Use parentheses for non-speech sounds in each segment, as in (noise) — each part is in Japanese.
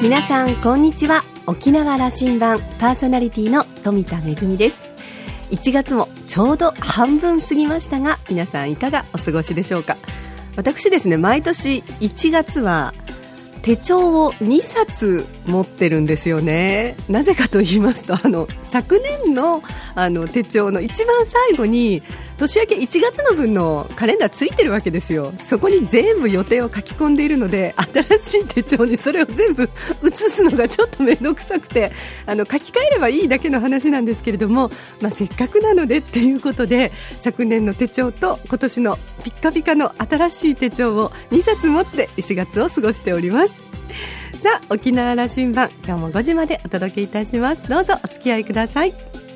皆さんこんにちは。沖縄羅針盤パーソナリティの富田恵です。1月もちょうど半分過ぎましたが皆さんいかがお過ごしでしょうか。私ですね毎年1月は手帳を2冊持ってるんですよね。なぜかと言いますとあの昨年のあの手帳の一番最後に年明け1月の分のカレンダーついてるわけですよ。そこに全部予定を書き込んでいるので新しい手帳にそれを全部写すのがちょっと面倒くさくてあの書き換えればいいだけの話なんですけれども、まあ、せっかくなのでっていうことで昨年の手帳と今年のピッカピカの新しい手帳を2冊持って4月を過ごしております。さあ沖縄羅針盤今日も5時までお届けいたします。どうぞお付き合いください。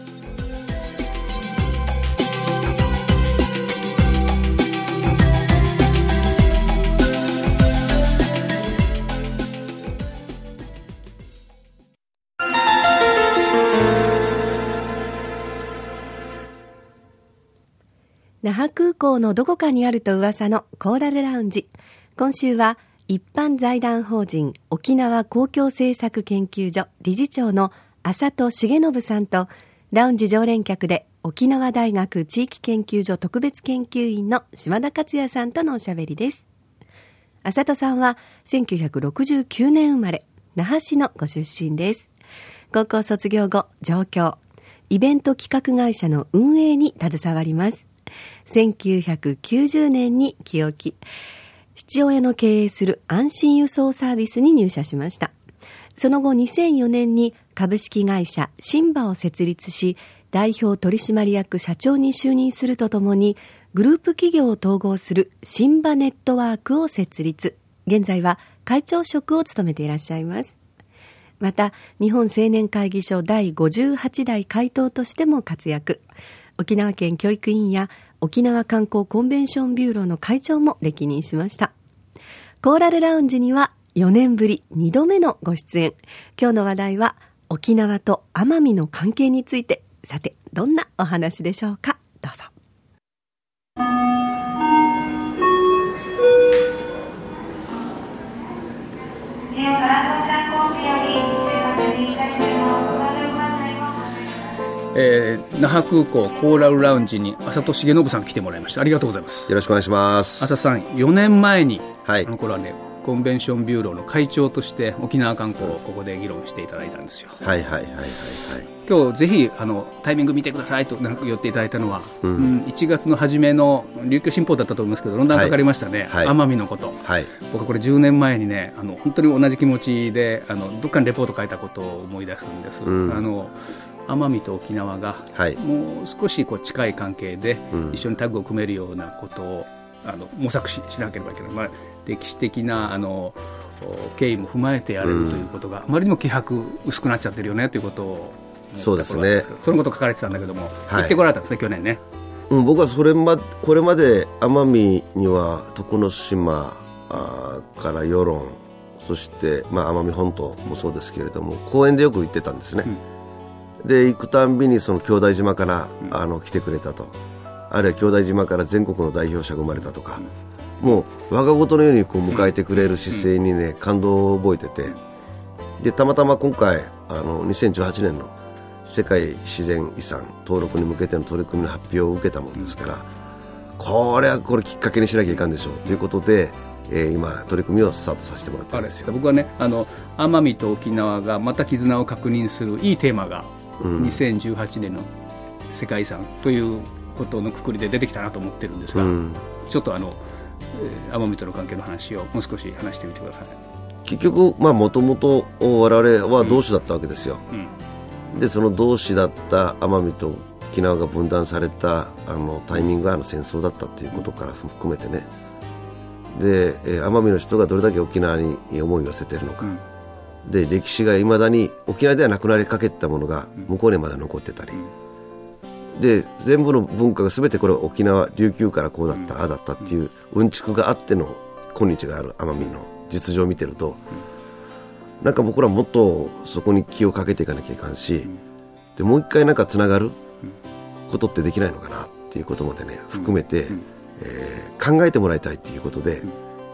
那覇空港のどこかにあると噂のコーラルラウンジ今週は一般財団法人沖縄公共政策研究所理事長の浅戸重信さんとラウンジ常連客で沖縄大学地域研究所特別研究員の島田克也さんとのおしゃべりです。浅戸さんは1969年生まれ那覇市のご出身です。高校卒業後上京。イベント企画会社の運営に携わります。1990年に起用き、父親の経営する安心輸送サービスに入社しました。その後2004年に株式会社シンバを設立し、代表取締役社長に就任するとともに、グループ企業を統合するシンバネットワークを設立。現在は会長職を務めていらっしゃいます。また、日本青年会議所第58代会頭としても活躍。沖縄県教育委員や沖縄観光コンベンションビューローの会長も歴任しました。コーラルラウンジには4年ぶり2度目のご出演。今日の話題は沖縄と奄美の関係について。さて、どんなお話でしょうか？どうぞ。えー、那覇空港コーラルラウンジに浅戸重信さん来てもらいました。ありがとうございます。よろしくお願いします。浅さん4年前に、はい、あの頃はねコンベンションビューローの会長として沖縄観光をここで議論していただいたんですよ。はいはいはいはいはい。今日ぜひあのタイミング見てくださいと言っていただいたのは、うん、うん、1月の初めの琉球新報だったと思いますけど論壇かかりましたね、はい、奄美のこと、はい、僕これ10年前にねあの本当に同じ気持ちであのどっかにレポート書いたことを思い出すんです、うん、あの奄美と沖縄が、はい、もう少しこう近い関係で、一緒にタッグを組めるようなことをあの模索ししなければいけない、まあ、歴史的なあの経緯も踏まえてやれるということが、あまりにも気迫薄くなっちゃってるよねということをそうですね。そのこと書かれてたんだけども、はってこられたんですね去年ね、うん、僕はそれまこれまで奄美には徳之島あから与論そして、まあ、奄美本島もそうですけれども公園でよく行ってたんですね、うんで行くたんびにその兄弟島から、あの来てくれたと。あるいは兄弟島から全国の代表者が生まれたとか、もう我が事のようにこう迎えてくれる姿勢にね、感動を覚えてて。でたまたま今回あの2018年の世界自然遺産登録に向けての取り組みの発表を受けたものですから、これはこれきっかけにしなきゃいかんでしょう。ということで、えー、今取り組みをスタートさせてもらってるんですよ。僕はねあの奄美と沖縄がまた絆を確認するいいテーマが2018年の世界遺産ということのくくりで出てきたなと思ってるんですが、うん、ちょっとあの奄美との関係の話をもう少し話してみてください。結局もともと我々は同志だったわけですよ、うん、でその同志だった奄美と沖縄が分断されたあのタイミングがあの戦争だったということから含めてね。で奄美の人がどれだけ沖縄に思いを寄せているのか、うんで歴史がいまだに沖縄ではなくなりかけたものが向こうにまだ残ってたり、で全部の文化が全てこれ沖縄琉球からこうだったああだったっていううんちくがあっての今日がある奄美の実情を見てると、なんか僕らもっとそこに気をかけていかなきゃいかんし、でもう一回なんかつながることってできないのかなっていうことまでね含めて、えー、考えてもらいたいっていうことで、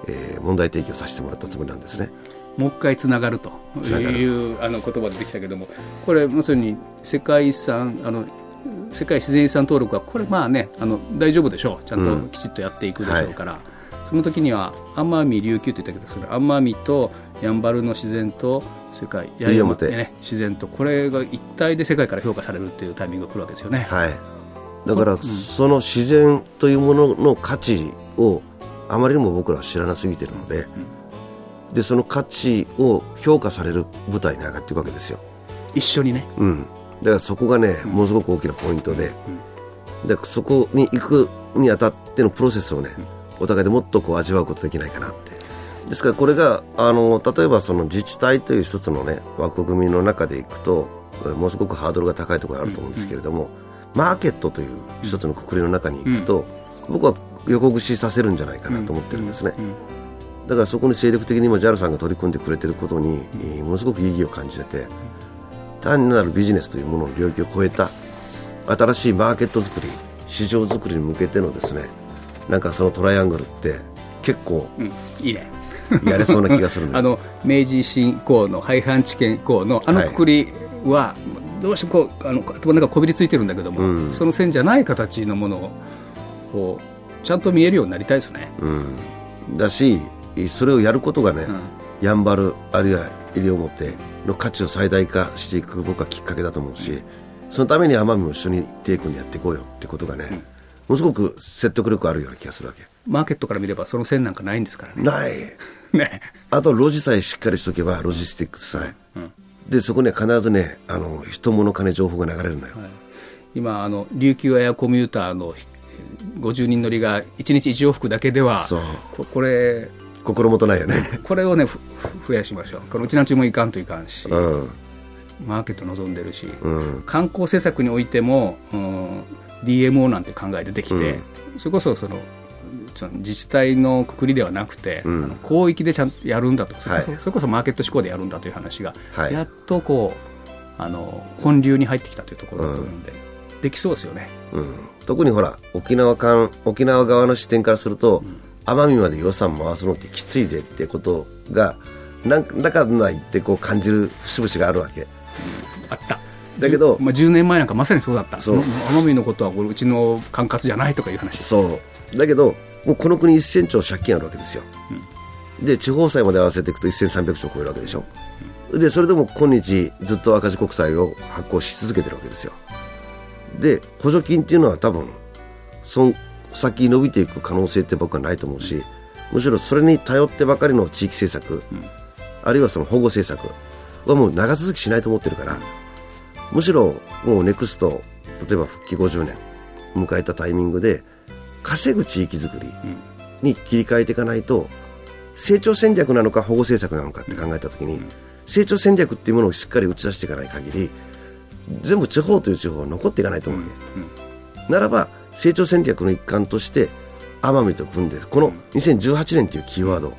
えー、問題提起をさせてもらったつもりなんですね。もう一回つながると。いうあの言葉でできたけども。これまさに世界遺産あの世界自然遺産登録はこれまあねあの大丈夫でしょう。ちゃんときちっとやっていくでしょうから、うんはい、その時には奄美琉球って言ったけどそれ奄美とやんばるの自然と世界八重山ってね自然とこれが一体で世界から評価されるっていうタイミングが来るわけですよね。はい。だから、その自然というものの価値をあまりにも僕らは知らなすぎてるので、でその価値を評価される舞台に上がっていくわけですよ。一緒にね、うん、だからそこがね、ものすごく大きなポイントで、だからそこに行くにあたってのプロセスをね、お互いでもっとこう味わうことできないかなって。ですからこれがあの例えばその自治体という一つのね枠組みの中でいくとものすごくハードルが高いところがあると思うんですけれども、うん。うん、マーケットという一つのくくりの中に行くと、うん、僕は横串させるんじゃないかなと思ってるんですね。だからそこに精力的に今 JAL さんが取り組んでくれてることに、ものすごく意義を感じてて単なるビジネスというものの領域を超えた新しいマーケット作り市場作りに向けてのですねなんかそのトライアングルって結構、うん、いいね。やれそうな気がする (laughs) あの明治維新以降の廃藩置県以降のあのくくりは、どうしてもこうあの頭の中こびりついてるんだけども、うん、その線じゃない形のものをこうちゃんと見えるようになりたいですね。うん、だしそれをやることがね、うん、やんばるあるいは西表の価値を最大化していく僕はきっかけだと思うし、そのために奄美も一緒に手組んでやっていこうよってことがね、ものすごく説得力あるような気がするわけ。マーケットから見ればその線なんかないんですからね。ない。(laughs) ね。あとロジさえしっかりしとけばロジスティックスさえ。うん、で、そこには必ずね、あの、人物金情報が流れるのよ。はい、今、あの、琉球エアコミューターの50人乗りが1日1往復だけでは、そうここれ、心もとないよね。これをね、増やしましょう。このうちなんちもいかんといかんし。うん。マーケット望んでるし、うん、観光政策においても、うん、DMO なんて考え出てきて、うん、それこそその自治体のくくりではなくて、うん、あの広域でちゃんとやるんだと、はい、それこそマーケット志向でやるんだという話が、はい、やっとこうあの本流に入ってきたというところだと思うんで、うん、できそうですよね、うん、特にほら沖縄間沖縄側の視点からすると、奄美まで予算回すのってきついぜってことがなんだかんだ言ってこう感じる節々があるわけ、あった。だけど、まあ、10年前なんかまさにそうだった。そう。奄美のことはうちの管轄じゃないとかいう話。そう。だけどもうこの国1000兆借金あるわけですよ、うん、で地方債まで合わせていくと1300兆超えるわけでしょ、うん、でそれでも今日ずっと赤字国債を発行し続けてるわけですよ。で補助金っていうのは多分その先伸びていく可能性って僕はないと思うし、うん、むしろそれに頼ってばかりの地域政策、あるいはその保護政策はもう長続きしないと思ってるからむしろもうネクスト例えば復帰50年迎えたタイミングで稼ぐ地域づくりに切り替えていかないと成長戦略なのか保護政策なのかって考えたときに成長戦略っていうものをしっかり打ち出していかない限り全部地方という地方は残っていかないと思うわけ、ならば成長戦略の一環として奄美と組んでこの2018年というキーワード、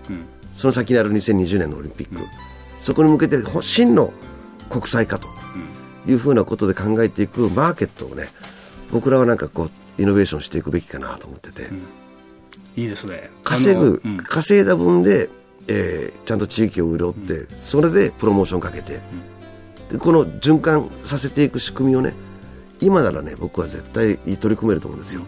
その先にある2020年のオリンピック、そこに向けて真の国際化というふうなことで考えていくマーケットをね僕らはなんかこうイノベーションしていくべきかなと思ってて、うん、いいですね。稼ぐ、うん、稼いだ分で、えー、ちゃんと地域を潤って、うん、それでプロモーションかけて、でこの循環させていく仕組みをね今ならね僕は絶対取り組めると思うんですよ。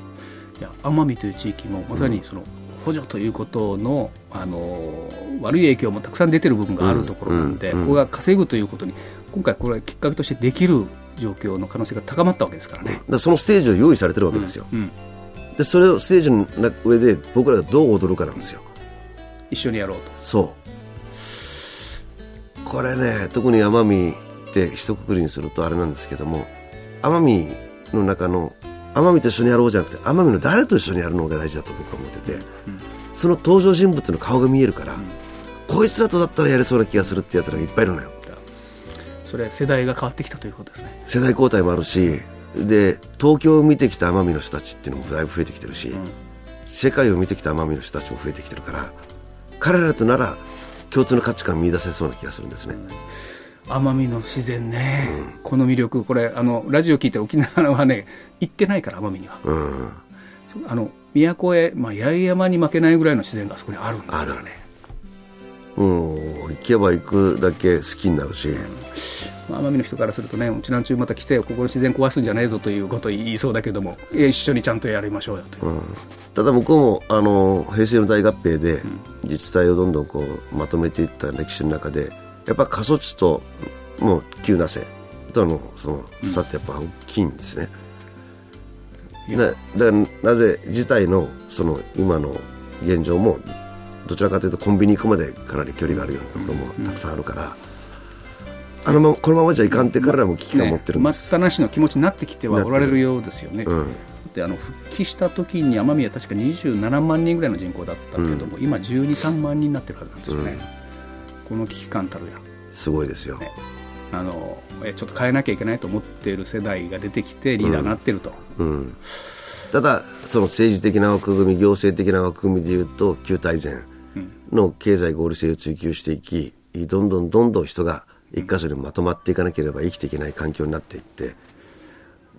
いや奄美という地域もまさにその、補助ということのあの悪い影響もたくさん出てる部分があるところなんで、ここが稼ぐということに今回これはきっかけとしてできる状況の可能性が高まったわけですからね。らそのステージを用意されてるわけですよ。でそれをステージの上で僕らがどう踊るかなんですよ。一緒にやろうと。そうこれね特に奄美って一括りにするとあれなんですけども奄美の中の奄美と一緒にやろうじゃなくて奄美の誰と一緒にやるのが大事だと僕は思ってて、うん、その登場人物の顔が見えるから、うん、こいつらとだったらやれそうな気がするってやつらがいっぱいいるのよ。それ世代が変わってきたということですね。世代交代もあるしで東京を見てきた奄美の人たちっていうのもだいぶ増えてきてるし、うん、世界を見てきた奄美の人たちも増えてきてるから彼らとなら共通の価値観見出せそうな気がするんですね、奄美の自然ね、うん、この魅力。これあのラジオ聞いて沖縄はね行ってないから奄美には、うん、あの都へ、まあ、八重山に負けないぐらいの自然があそこにあるんですからね。うん、行けば行くだけ好きになるし、まあ、奄美の人からするとねうちなんちゅうまた来てここの自然壊すんじゃないぞということを言いそうだけども。一緒にちゃんとやりましょうよと、う。ん、ただ向こうもあの平成の大合併で自治体をどんどんこうまとめていった歴史の中でやっぱ過疎地ともう急なせとのその差ってやっぱ大きいんですね、うん、だからなぜ自体のその今の現状もどちらかというとコンビニ行くまでかなり距離があるようなところもたくさんあるから、あのまこのままじゃいかんって彼らも危機感持ってるんです、ね、待ったなしの気持ちになってきてはおられるようですよね。であの復帰した時に奄美は確か27万人ぐらいの人口だったけども、うん、今12、3万人になってるはずなんですよね、うん、この危機感たるやすごいですよ、ね、あのちょっと変えなきゃいけないと思っている世代が出てきてリーダーになってると、うん、ただその政治的な枠組み行政的な枠組みでいうと旧大前の経済合理性を追求していきどんどんどんどん人が一箇所にまとまっていかなければ生きていけない環境になっていって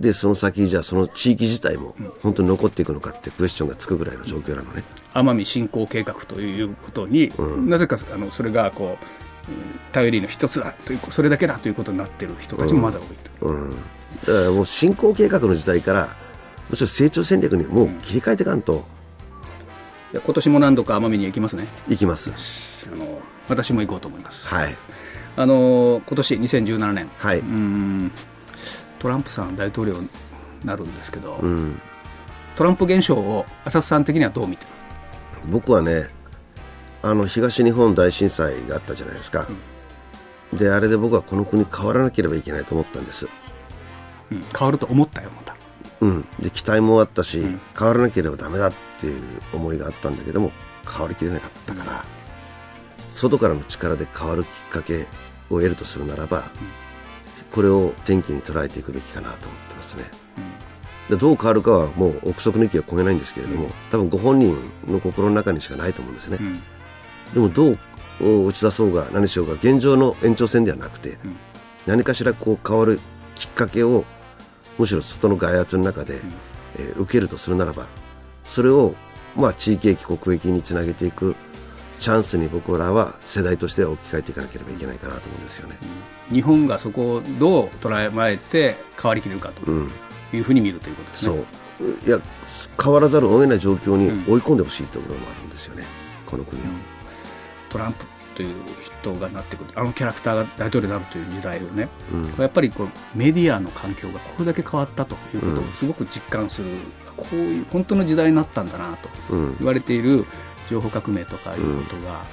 でその先じゃあその地域自体も本当に残っていくのかってクエスチョンがつくぐらいの状況なのね。奄美振興計画ということに、うん、なぜかあのそれがこう頼りの一つだというそれだけだということになっている人たちもまだ多いと、うん、うん、だからもう振興計画の時代からもちろん成長戦略にもう切り替えていかんと、うん今年も何度か奄美に行きますね。行きます。あの私も行こうと思います。はい。あの今年2017年、はい、うんトランプさん大統領になるんですけど、うん、トランプ現象を浅田さん的にはどう見て僕はねあの東日本大震災があったじゃないですか、うん、であれで僕はこの国変わらなければいけないと思ったんです、うん、変わると思ったよまた。うん、で期待もあったし、変わらなければだめだっていう思いがあったんだけども変わりきれなかったから、外からの力で変わるきっかけを得るとするならば、これを天気に捉えていくべきかなと思ってますね。でどう変わるかはもう憶測の域は超えないんですけれども、多分ご本人の心の中にしかないと思うんですね。でもどう打ち出そうが何しようが現状の延長線ではなくて、何かしらこう変わるきっかけをむしろ外の外圧の中で、えー、受けるとするならばそれを、まあ、地域駅国益につなげていくチャンスに僕らは世代としては置き換えていかなければいけないかなと思うんですよね、うん、日本がそこをどう捉えて変わりきれるかというふうに見るということですね、うん、そう。いや変わらざるを得ない状況に追い込んでほしいというところもあるんですよね、この国を、トランプという人がなってくるあのキャラクターが大統領になるという時代をね、うん、やっぱりこうメディアの環境がこれだけ変わったということをすごく実感する、うん、こういう本当の時代になったんだなと言われている情報革命とかいうことが、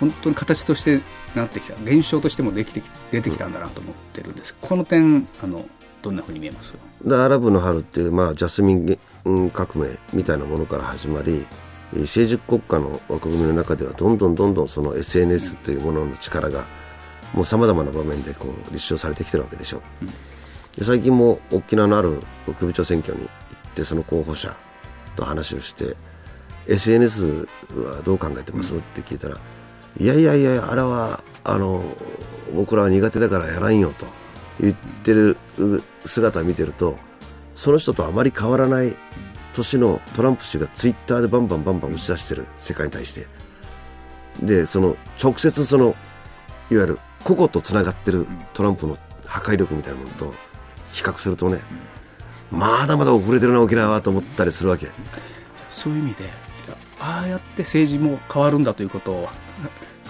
本当に形としてなってきた現象としてもできて出てきたんだなと思ってるんです、この点あのどんなふうに見えます？でアラブの春っていう、まあ、ジャスミン革命みたいなものから始まり成熟国家の枠組みの中ではどんどんどんどんその SNS というものの力がもうさまざまな場面でこう立証されてきてるわけでしょう、で最近も沖縄のある首長選挙に行ってその候補者と話をして SNS はどう考えてます、って聞いたらいやいやいやあれはあの僕らは苦手だからやらんよと言ってる姿を見てるとその人とあまり変わらない年のトランプ氏がツイッターでバンバンバンバン打ち出してる世界に対して。でその直接そのいわゆる個々とつながってるトランプの破壊力みたいなものと比較するとねまだまだ遅れてるな沖縄はと思ったりするわけ。そういう意味でああやって政治も変わるんだということを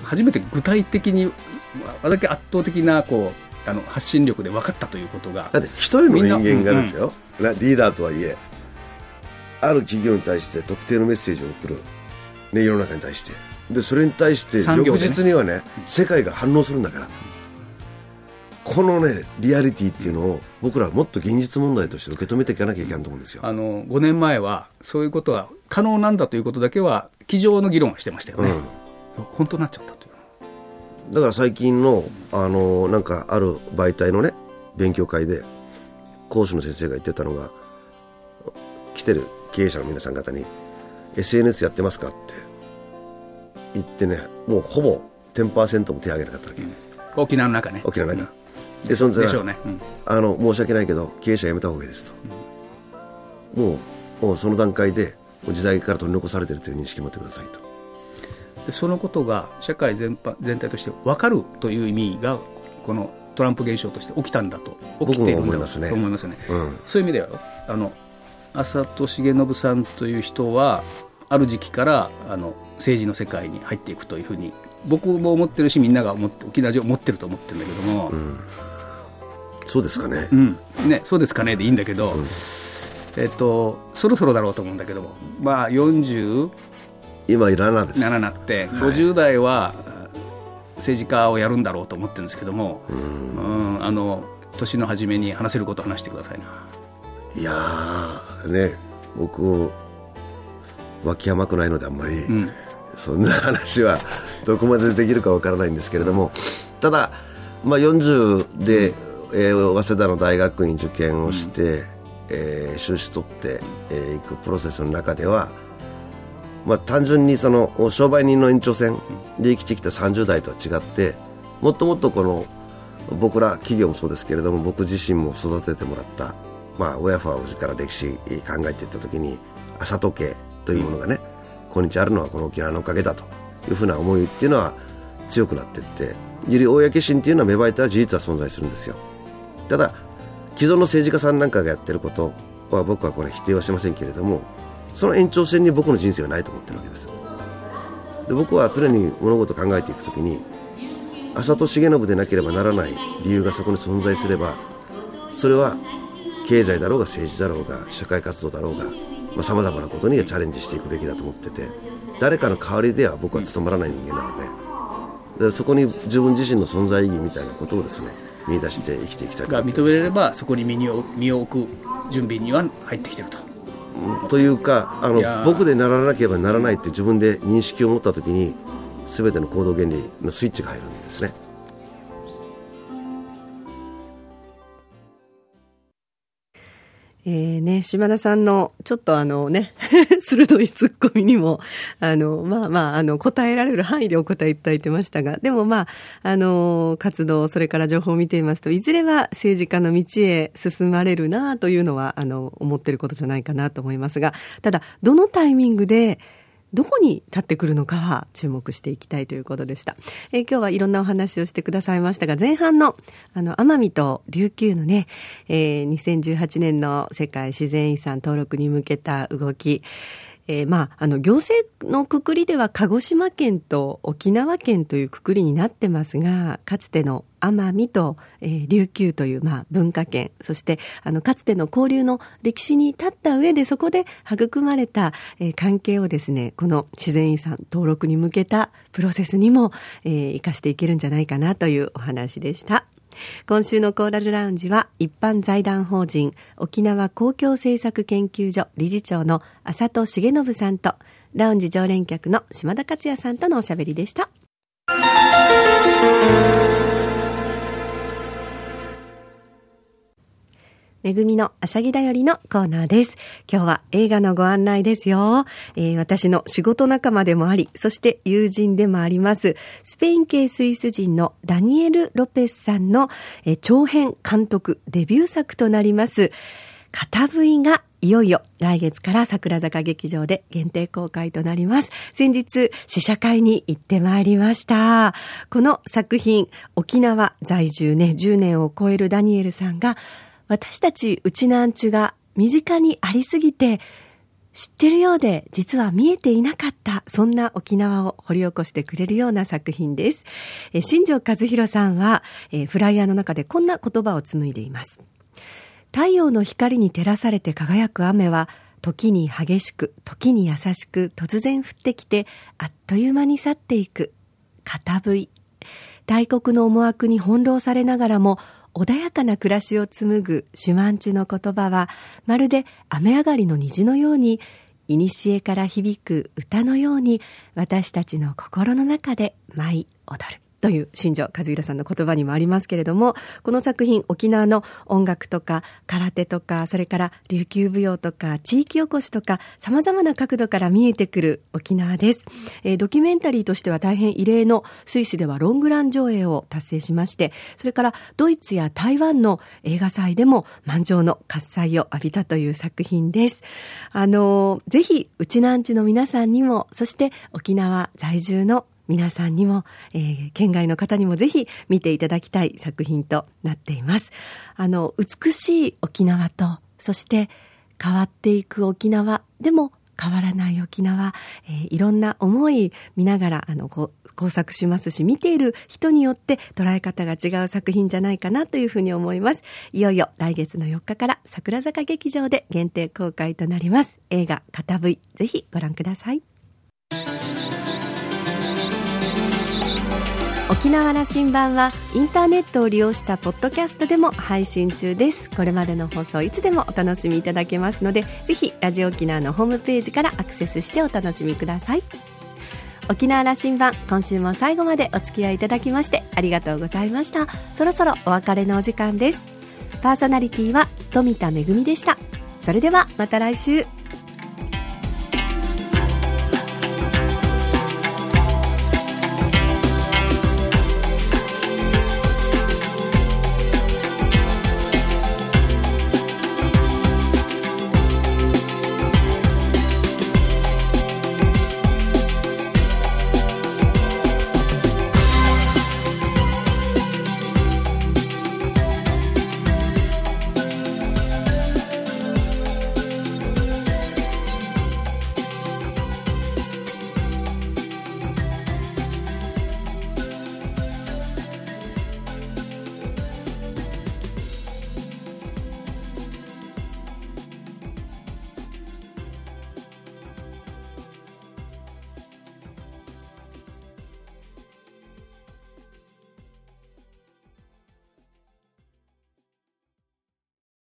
初めて具体的にあれだけ圧倒的なこうあの発信力で分かったということがだって一人の人間がですよ、うんうん、リーダーとはいえある企業に対して特定のメッセージを送る、ね、世の中に対して。でそれに対して翌日にはね、ね、世界が反応するんだから、このねリアリティっていうのを僕らはもっと現実問題として受け止めていかなきゃいけないと思うんですよ。あの5年前はそういうことは可能なんだということだけは机上の議論はしてましたよね、うん、本当になっちゃったという。だから最近のあのなんかある媒体のね勉強会で講師の先生が言ってたのが来てる経営者の皆さん方に SNS やってますかって言ってねもうほぼ10%も手挙げなかったわけ、うん、沖縄の中ね。沖縄の中、うん、でそのでしょうね、うん、あの申し訳ないけど経営者辞めた方がいいですと、もうもうその段階で時代から取り残されているという認識を持ってくださいと。でそのことが社会全般全体として分かるという意味がこのトランプ現象として起きたんだと起きているんだと思いますね、うん、そういう意味ではあの浅戸重信さんという人はある時期からあの政治の世界に入っていくというふうに僕も思ってるしみんなが思って沖縄中思ってると思ってるんだけども、うん、そうですかね,、うん。ねそうですかねでいいんだけど、うん、えっと、そろそろだろうと思うんだけどもまあ40今いらなです。7なって、はい、50代は政治家をやるんだろうと思ってるんですけども、うん、あの年の初めに話せることを話してくださいな。いやね僕脇甘くないのであんまり、うん、そんな話はどこまでできるかわからないんですけれどもただ、まあ、40で、えー、早稲田の大学院受験をして、うん、えー、修士取ってい、えー、くプロセスの中では、まあ、単純にその商売人の延長線で生きてきた30代とは違ってもっともっとこの僕ら企業もそうですけれども僕自身も育ててもらったまあ、親ファーから歴史考えていった時に朝時計というものがね、今日あるのはこの沖縄のおかげだというふうな思いっていうのは強くなっていってより公心っていうのは芽生えた事実は存在するんですよただ既存の政治家さんなんかがやってることは僕はこれ否定はしませんけれどもその延長線に僕の人生はないと思ってるわけです。で僕は常に物事を考えていくときに浅戸重信でなければならない理由がそこに存在すればそれは経済だろうが政治だろうが社会活動だろうがさまざ、まなことにチャレンジしていくべきだと思ってて誰かの代わりでは僕は務まらない人間なのででそこに自分自身の存在意義みたいなことをですね見出して生きていきたいが認めれればそこに身を身を置く準備には入ってきてると。というかあの僕でならなければならないって自分で認識を持った時に全ての行動原理のスイッチが入るんですね。えー、ね、島田さんの、ちょっとあのね、(laughs) 鋭いツッコミにも、あの、まあまあ、あの、答えられる範囲でお答えいただいてましたが、でもまあ、あの、活動、それから情報を見ていますと、いずれは政治家の道へ進まれるなというのは、あの、思ってることじゃないかなと思いますが、ただ、どのタイミングで、どこに立ってくるのかは注目していきたいということでした。えー、今日はいろんなお話をしてくださいましたが、前半の、あの、奄美と琉球のね、えー、2018年の世界自然遺産登録に向けた動き、えー、まあ、あの、行政のくくりでは鹿児島県と沖縄県というくくりになってますが、かつての奄美と、えー、琉球という、まあ、文化圏、そして、あの、かつての交流の歴史に立った上で、そこで育まれた、えー、関係をですね、この自然遺産登録に向けたプロセスにも、えー、生かしていけるんじゃないかなというお話でした。今週のコーラルラウンジは一般財団法人沖縄公共政策研究所理事長の浅戸重信さんとラウンジ常連客の島田克也さんとのおしゃべりでした。めぐみのあしゃぎだよりのコーナーです。今日は映画のご案内ですよ。えー、私の仕事仲間でもあり、そして友人でもあります、スペイン系スイス人のダニエル・ロペスさんの、えー、長編監督デビュー作となります、片 V がいよいよ来月から桜坂劇場で限定公開となります。先日試写会に行ってまいりました。この作品、沖縄在住ね、10年を超えるダニエルさんが私たちうちなんちゅが身近にありすぎて、知ってるようで実は見えていなかったそんな沖縄を掘り起こしてくれるような作品です。え新庄和弘さんは、えフライヤーの中でこんな言葉を紡いでいます。太陽の光に照らされて輝く雨は時に激しく時に優しく突然降ってきてあっという間に去っていく片ぶい大国の思惑に翻弄されながらも穏やかな暮らしを紡ぐシュマンチュの言葉は、まるで雨上がりの虹のように、古から響く歌のように、私たちの心の中で舞い踊る。という新庄和弘さんの言葉にもありますけれども、この作品、沖縄の音楽とか、空手とか、それから琉球舞踊とか、地域おこしとか、様々な角度から見えてくる沖縄です。えー、ドキュメンタリーとしては大変異例のスイスではロングラン上映を達成しまして、それからドイツや台湾の映画祭でも満場の喝采を浴びたという作品です。あの、ぜひ、うちなんちの皆さんにも、そして沖縄在住の皆さんにも、えー、県外の方にもぜひ見ていただきたい作品となっています。あの、美しい沖縄と、そして変わっていく沖縄、でも変わらない沖縄、えー、いろんな思い見ながら、あの、こう、工作しますし、見ている人によって捉え方が違う作品じゃないかなというふうに思います。いよいよ来月の4日から桜坂劇場で限定公開となります。映画、片 V、ぜひご覧ください。沖縄羅針盤はインターネットを利用したポッドキャストでも配信中です。これまでの放送いつでもお楽しみいただけますのでぜひラジオ沖縄のホームページからアクセスしてお楽しみください。沖縄羅針盤今週も最後までお付き合いいただきましてありがとうございました。そろそろお別れのお時間です。パーソナリティは富田恵でした。それではまた来週。